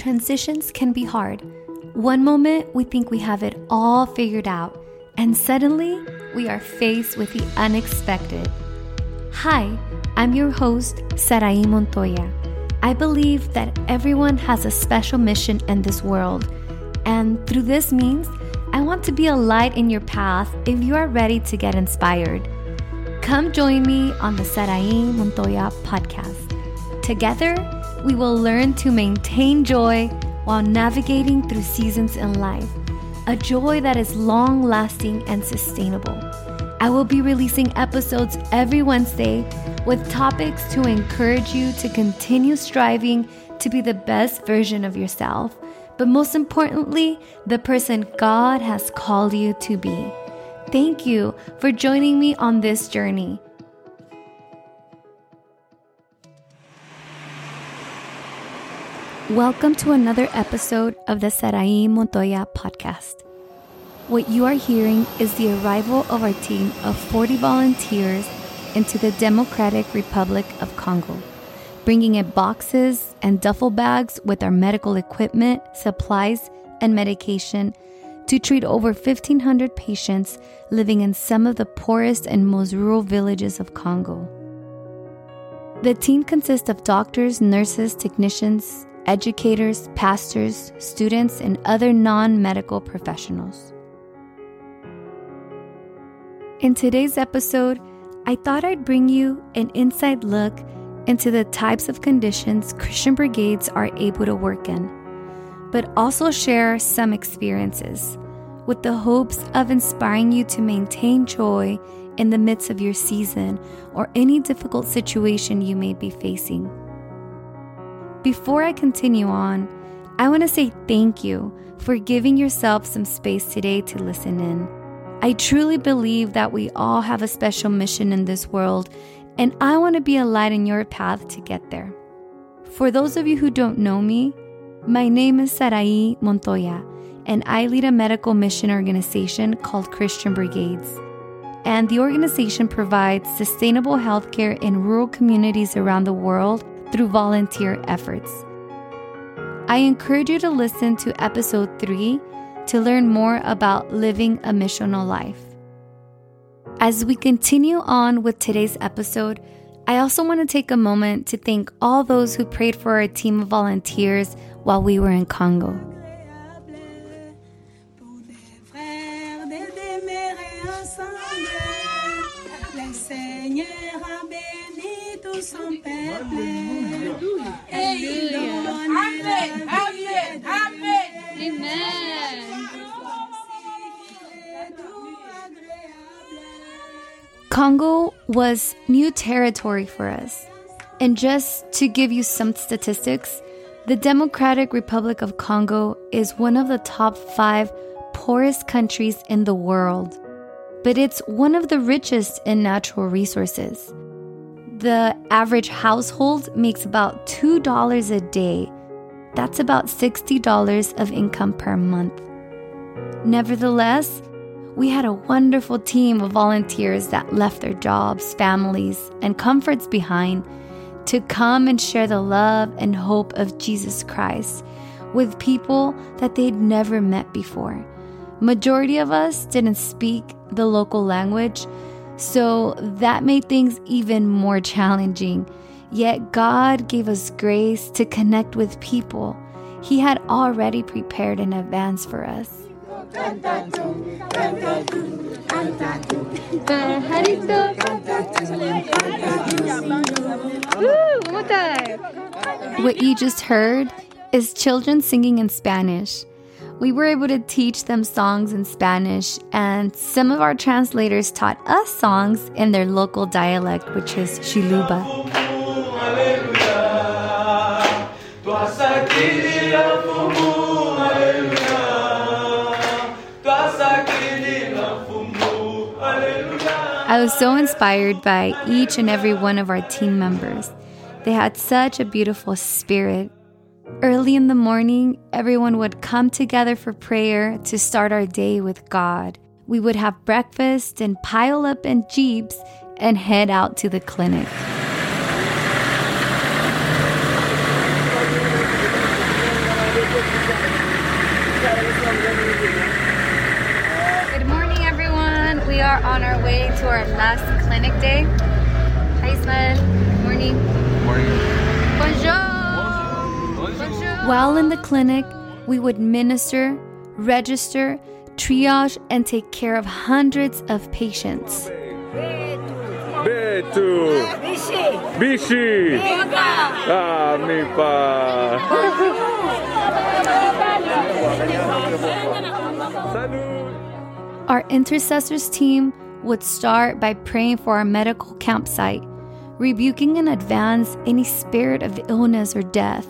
transitions can be hard. One moment we think we have it all figured out, and suddenly we are faced with the unexpected. Hi, I'm your host, Sarai Montoya. I believe that everyone has a special mission in this world, and through this means, I want to be a light in your path if you are ready to get inspired. Come join me on the Sarai Montoya podcast. Together, we will learn to maintain joy while navigating through seasons in life, a joy that is long lasting and sustainable. I will be releasing episodes every Wednesday with topics to encourage you to continue striving to be the best version of yourself, but most importantly, the person God has called you to be. Thank you for joining me on this journey. Welcome to another episode of the Sarai Montoya podcast. What you are hearing is the arrival of our team of 40 volunteers into the Democratic Republic of Congo, bringing in boxes and duffel bags with our medical equipment, supplies, and medication to treat over 1,500 patients living in some of the poorest and most rural villages of Congo. The team consists of doctors, nurses, technicians, educators, pastors, students, and other non medical professionals. In today's episode, I thought I'd bring you an inside look into the types of conditions Christian brigades are able to work in, but also share some experiences with the hopes of inspiring you to maintain joy in the midst of your season or any difficult situation you may be facing. Before I continue on, I want to say thank you for giving yourself some space today to listen in. I truly believe that we all have a special mission in this world, and I want to be a light in your path to get there. For those of you who don't know me, my name is Sarai Montoya, and I lead a medical mission organization called Christian Brigades. And the organization provides sustainable healthcare in rural communities around the world through volunteer efforts. I encourage you to listen to episode 3 to learn more about living a missional life. As we continue on with today's episode, I also want to take a moment to thank all those who prayed for our team of volunteers while we were in Congo. Congo was new territory for us. And just to give you some statistics, the Democratic Republic of Congo is one of the top five poorest countries in the world, but it's one of the richest in natural resources. The average household makes about $2 a day. That's about $60 of income per month. Nevertheless, we had a wonderful team of volunteers that left their jobs, families, and comforts behind to come and share the love and hope of Jesus Christ with people that they'd never met before. Majority of us didn't speak the local language, so that made things even more challenging. Yet God gave us grace to connect with people He had already prepared in advance for us. What you just heard is children singing in Spanish. We were able to teach them songs in Spanish, and some of our translators taught us songs in their local dialect, which is Tshiluba. I was so inspired by each and every one of our team members. They had such a beautiful spirit. Early in the morning, everyone would come together for prayer to start our day with God. We would have breakfast and pile up in jeeps and head out to the clinic. Good morning, everyone. We are on our way to our last clinic day. Hi, Ismail. Morning. Good Morning. Bonjour. Bonjour. While in the clinic, we would minister, register, triage, and take care of hundreds of patients. Beto. Bishi. Ah, mi pa. Our intercessors team would start by praying for our medical campsite, rebuking in advance any spirit of illness or death.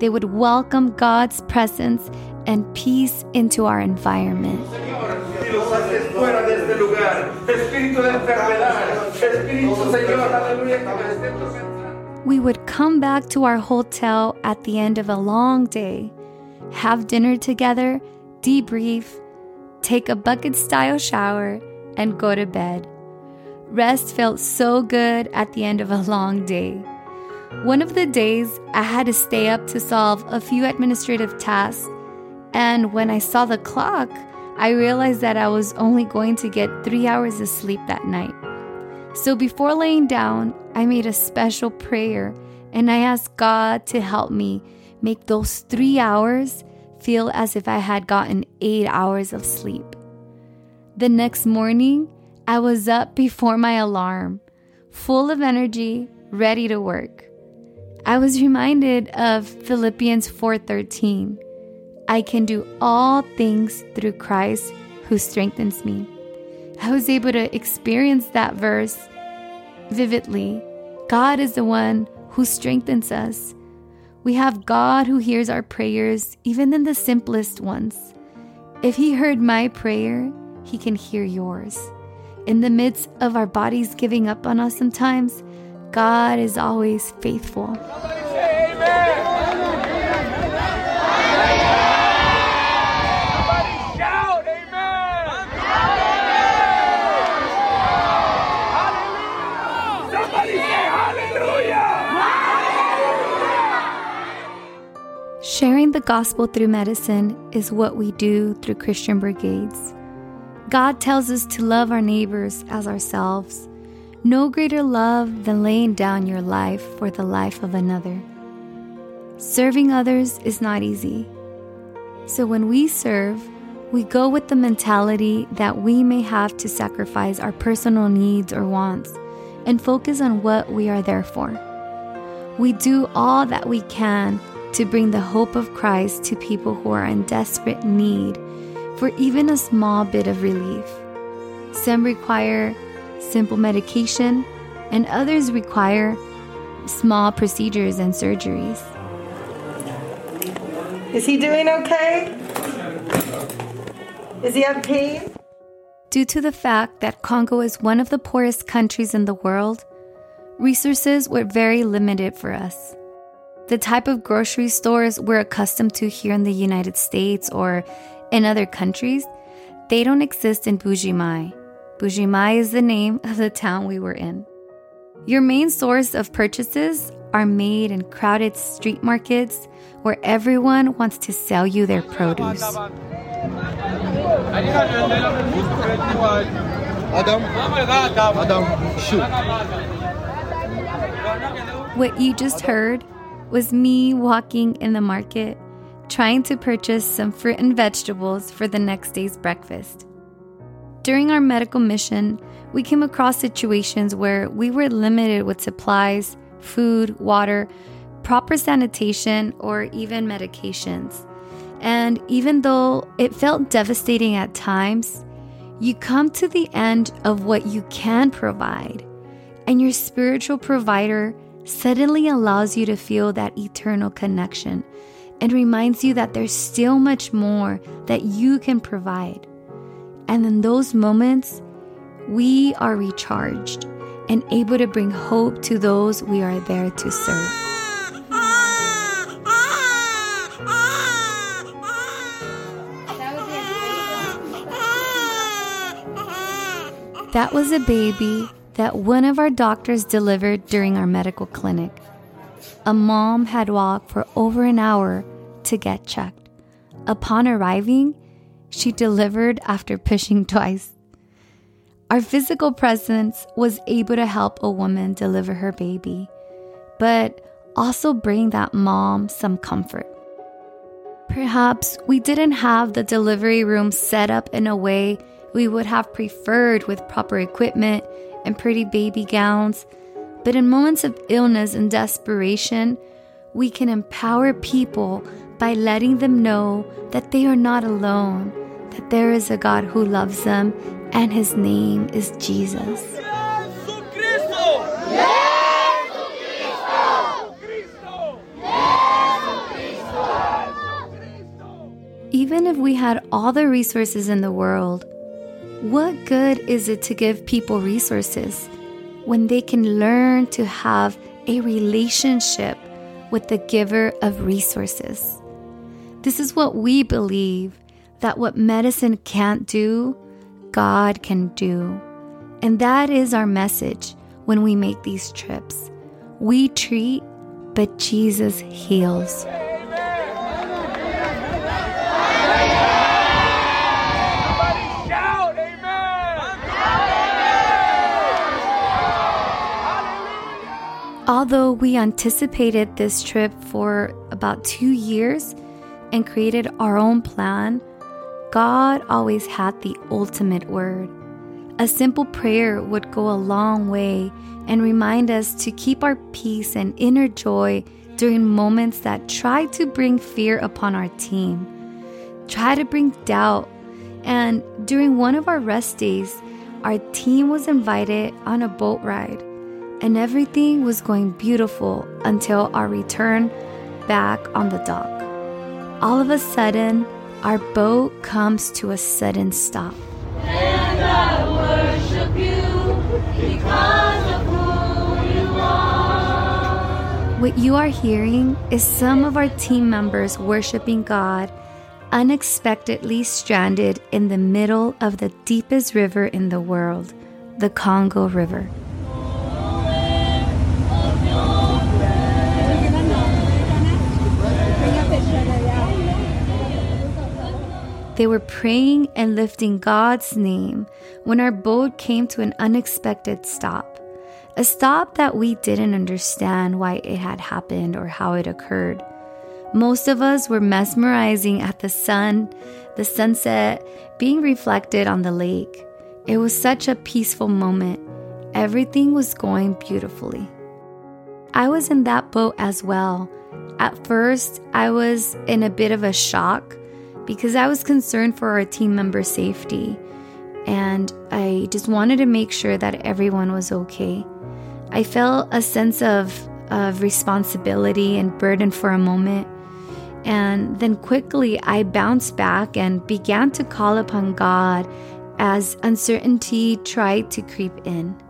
They would welcome God's presence and peace into our environment. We would come back to our hotel at the end of a long day, have dinner together, debrief, take a bucket style shower, and go to bed. Rest felt so good at the end of a long day. One of the days, I had to stay up to solve a few administrative tasks, and when I saw the clock, I realized that I was only going to get three hours of sleep that night. So before laying down, I made a special prayer and I asked God to help me make those three hours feel as if I had gotten eight hours of sleep. The next morning, I was up before my alarm, full of energy, ready to work. I was reminded of Philippians 4:13. I can do all things through Christ who strengthens me. I was able to experience that verse vividly. God is the one who strengthens us we have God who hears our prayers, even in the simplest ones. If He heard my prayer, He can hear yours. In the midst of our bodies giving up on us sometimes, God is always faithful. Somebody say hallelujah. Sharing the gospel through medicine is what we do through Christian Brigades. God tells us to love our neighbors as ourselves. No greater love than laying down your life for the life of another. Serving others is not easy. So when we serve, we go with the mentality that we may have to sacrifice our personal needs or wants and focus on what we are there for. We do all that we can to bring the hope of Christ to people who are in desperate need for even a small bit of relief. Some require simple medication, and others require small procedures and surgeries. Is he doing okay? Is he have pain? Due to the fact that Congo is one of the poorest countries in the world, resources were very limited for us the type of grocery stores we're accustomed to here in the United States or in other countries, they don't exist in Mbuji-Mayi. Mbuji-Mayi is the name of the town we were in. Your main source of purchases are made in crowded street markets where everyone wants to sell you their produce. What you just heard was me walking in the market trying to purchase some fruit and vegetables for the next day's breakfast. During our medical mission, we came across situations where we were limited with supplies, food, water, proper sanitation, or even medications. And even though it felt devastating at times, you come to the end of what you can provide, and your spiritual provider suddenly allows you to feel that eternal connection and reminds you that there's still much more that you can provide. And in those moments, we are recharged and able to bring hope to those we are there to serve. That was a baby that one of our doctors delivered during our medical clinic. A mom had walked for over an hour to get checked. Upon arriving, she delivered after pushing twice. Our physical presence was able to help a woman deliver her baby, but also bring that mom some comfort. Perhaps we didn't have the delivery room set up in a way we would have preferred with proper equipment and pretty baby gowns, but in moments of illness and desperation, we can empower people by letting them know that they are not alone, that there is a God who loves them, and his name is Jesus. Even if we had all the resources in the world, what good is it to give people resources when they can learn to have a relationship with the giver of resources? This is what we believe that what medicine can't do, God can do. And that is our message when we make these trips. We treat, but Jesus heals. Although we anticipated this trip for about two years and created our own plan, God always had the ultimate word. A simple prayer would go a long way and remind us to keep our peace and inner joy during moments that try to bring fear upon our team, try to bring doubt. And during one of our rest days, our team was invited on a boat ride and everything was going beautiful until our return back on the dock. All of a sudden, our boat comes to a sudden stop. And I worship you because of who you are. What you are hearing is some of our team members worshiping God unexpectedly stranded in the middle of the deepest river in the world, the Congo River. They were praying and lifting God's name when our boat came to an unexpected stop. A stop that we didn't understand why it had happened or how it occurred. Most of us were mesmerizing at the sun, the sunset, being reflected on the lake. It was such a peaceful moment. Everything was going beautifully. I was in that boat as well. At first, I was in a bit of a shock because I was concerned for our team member safety and I just wanted to make sure that everyone was okay. I felt a sense of, of responsibility and burden for a moment. And then quickly I bounced back and began to call upon God as uncertainty tried to creep in.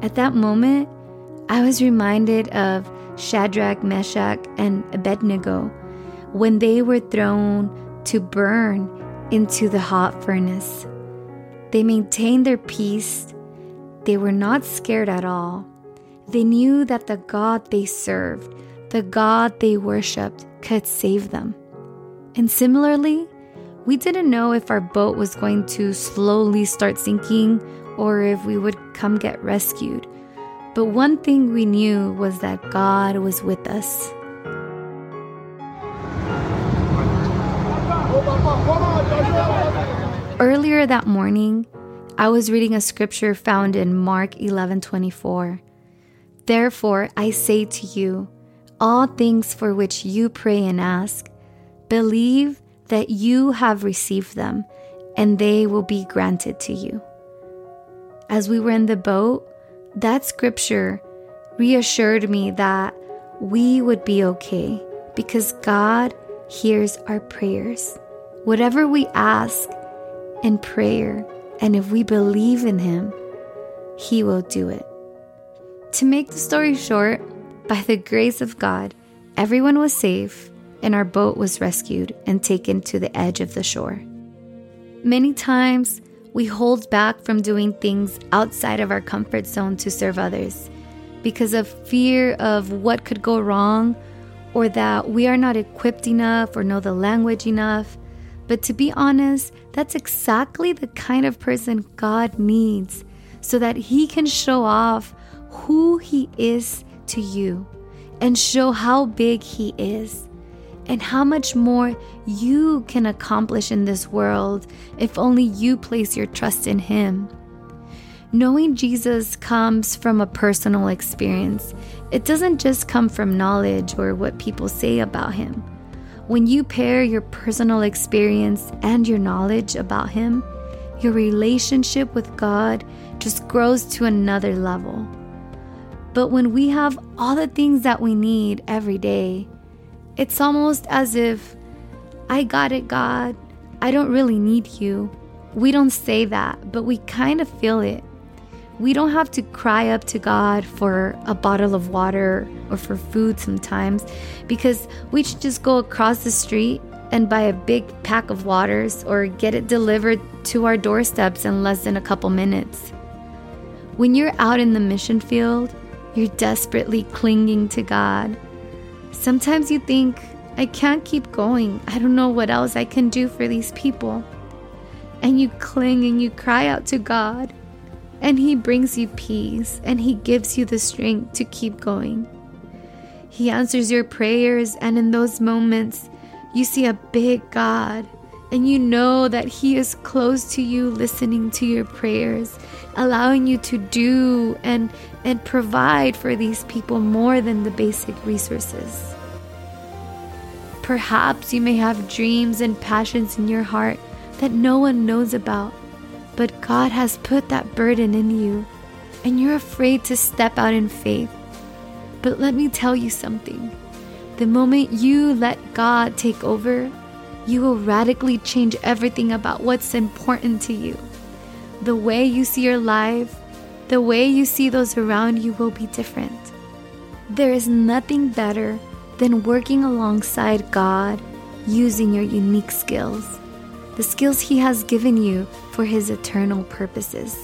At that moment, I was reminded of Shadrach, Meshach, and Abednego when they were thrown to burn into the hot furnace. They maintained their peace. They were not scared at all. They knew that the God they served, the God they worshiped, could save them. And similarly, we didn't know if our boat was going to slowly start sinking or if we would come get rescued. But one thing we knew was that God was with us. Earlier that morning, I was reading a scripture found in Mark 11:24. Therefore, I say to you, all things for which you pray and ask, believe that you have received them, and they will be granted to you. As we were in the boat, that scripture reassured me that we would be okay because God hears our prayers. Whatever we ask in prayer, and if we believe in Him, He will do it. To make the story short, by the grace of God, everyone was safe and our boat was rescued and taken to the edge of the shore. Many times, we hold back from doing things outside of our comfort zone to serve others because of fear of what could go wrong or that we are not equipped enough or know the language enough But to be honest, that's exactly the kind of person God needs so that He can show off who He is to you and show how big He is and how much more you can accomplish in this world if only you place your trust in Him. Knowing Jesus comes from a personal experience. It doesn't just come from knowledge or what people say about Him. When you pair your personal experience and your knowledge about Him, your relationship with God just grows to another level. But when we have all the things that we need every day, it's almost as if, I got it, God. I don't really need you. We don't say that, but we kind of feel it. We don't have to cry up to God for a bottle of water or for food sometimes because we should just go across the street and buy a big pack of waters or get it delivered to our doorsteps in less than a couple minutes. When you're out in the mission field, you're desperately clinging to God. Sometimes you think, I can't keep going. I don't know what else I can do for these people. And you cling and you cry out to God, and He brings you peace and He gives you the strength to keep going. He answers your prayers, and in those moments, you see a big God, and you know that He is close to you, listening to your prayers, allowing you to do and, and provide for these people more than the basic resources. Perhaps you may have dreams and passions in your heart that no one knows about, but God has put that burden in you, and you're afraid to step out in faith. But let me tell you something the moment you let God take over, you will radically change everything about what's important to you. The way you see your life, the way you see those around you will be different. There is nothing better than working alongside God using your unique skills, the skills He has given you for His eternal purposes,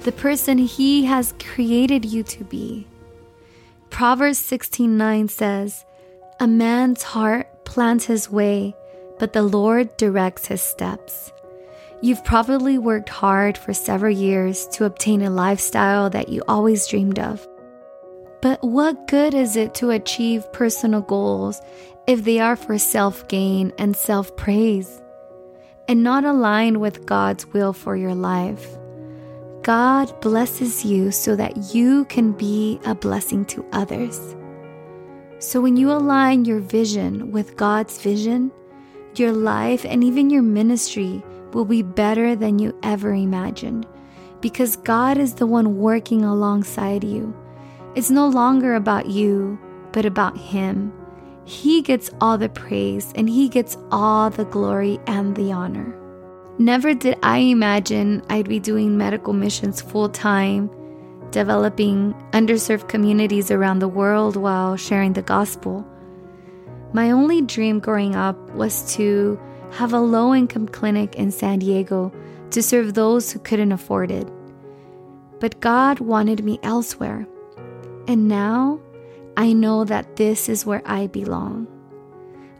the person He has created you to be. Proverbs 16:9 says, "A man's heart plans his way, but the Lord directs his steps." You've probably worked hard for several years to obtain a lifestyle that you always dreamed of. But what good is it to achieve personal goals if they are for self gain and self praise and not aligned with God's will for your life? God blesses you so that you can be a blessing to others. So when you align your vision with God's vision, your life and even your ministry will be better than you ever imagined because God is the one working alongside you it's no longer about you, but about Him. He gets all the praise and He gets all the glory and the honor. Never did I imagine I'd be doing medical missions full time, developing underserved communities around the world while sharing the gospel. My only dream growing up was to have a low income clinic in San Diego to serve those who couldn't afford it. But God wanted me elsewhere. And now I know that this is where I belong.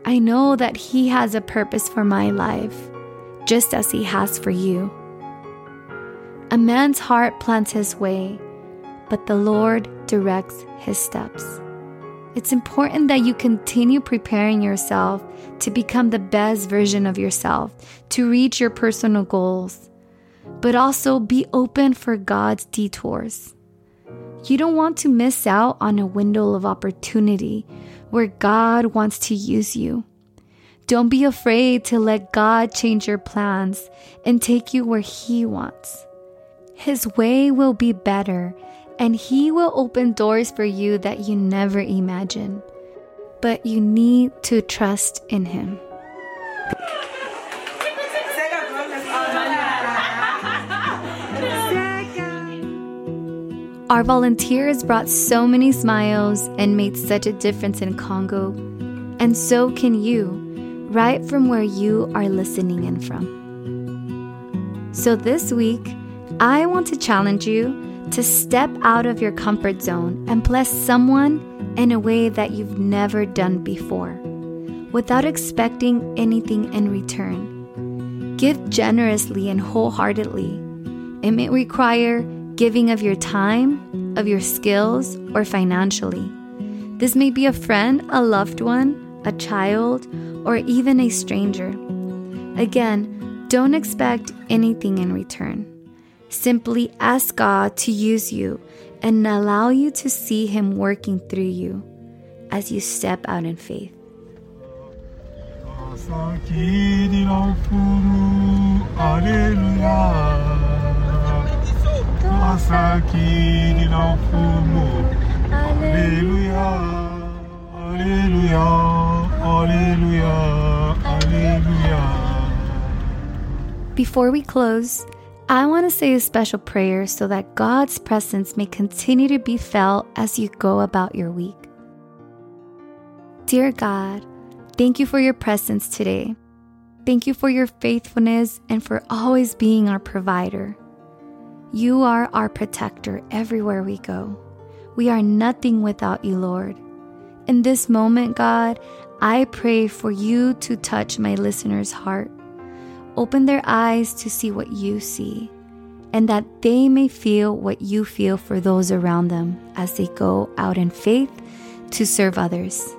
I know that He has a purpose for my life, just as He has for you. A man's heart plans his way, but the Lord directs his steps. It's important that you continue preparing yourself to become the best version of yourself, to reach your personal goals, but also be open for God's detours. You don't want to miss out on a window of opportunity where God wants to use you. Don't be afraid to let God change your plans and take you where He wants. His way will be better, and He will open doors for you that you never imagined. But you need to trust in Him. Our volunteers brought so many smiles and made such a difference in Congo. And so can you, right from where you are listening in from. So this week, I want to challenge you to step out of your comfort zone and bless someone in a way that you've never done before, without expecting anything in return. Give generously and wholeheartedly. It may require giving of your time, of your skills, or financially. This may be a friend, a loved one, a child, or even a stranger. Again, don't expect anything in return. Simply ask God to use you and allow you to see Him working through you as you step out in faith. の降るアレルヤ川崎にの降るアレルヤアレルヤアレルヤアレルヤ Before we close, I want to say a special prayer so that God's presence may continue to be felt as you go about your week. Dear God, thank you for your presence today. Thank you for your faithfulness and for always being our provider. You are our protector everywhere we go. We are nothing without you, Lord. In this moment, God, I pray for you to touch my listeners' heart. Open their eyes to see what you see, and that they may feel what you feel for those around them as they go out in faith to serve others.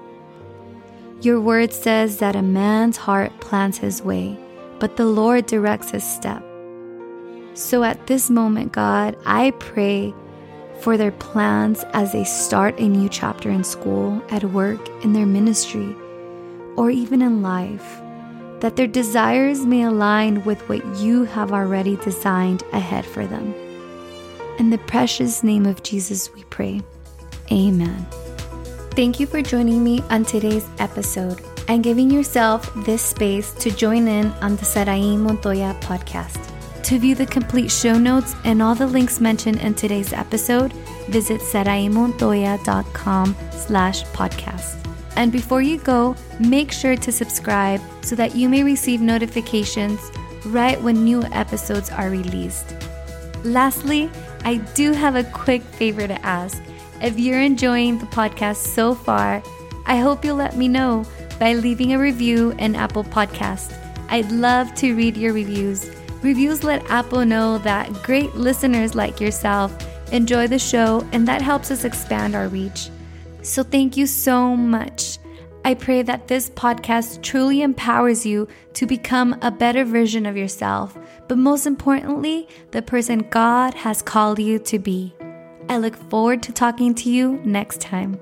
Your word says that a man's heart plans his way, but the Lord directs his step. So at this moment, God, I pray for their plans as they start a new chapter in school, at work, in their ministry, or even in life, that their desires may align with what you have already designed ahead for them. In the precious name of Jesus, we pray. Amen. Thank you for joining me on today's episode and giving yourself this space to join in on the Sarai Montoya podcast. To view the complete show notes and all the links mentioned in today's episode, visit saraimontoya.com slash podcast. And before you go, make sure to subscribe so that you may receive notifications right when new episodes are released. Lastly, I do have a quick favor to ask. If you're enjoying the podcast so far, I hope you'll let me know by leaving a review in Apple Podcast. I'd love to read your reviews. Reviews let Apple know that great listeners like yourself enjoy the show, and that helps us expand our reach. So thank you so much. I pray that this podcast truly empowers you to become a better version of yourself, but most importantly, the person God has called you to be. I look forward to talking to you next time.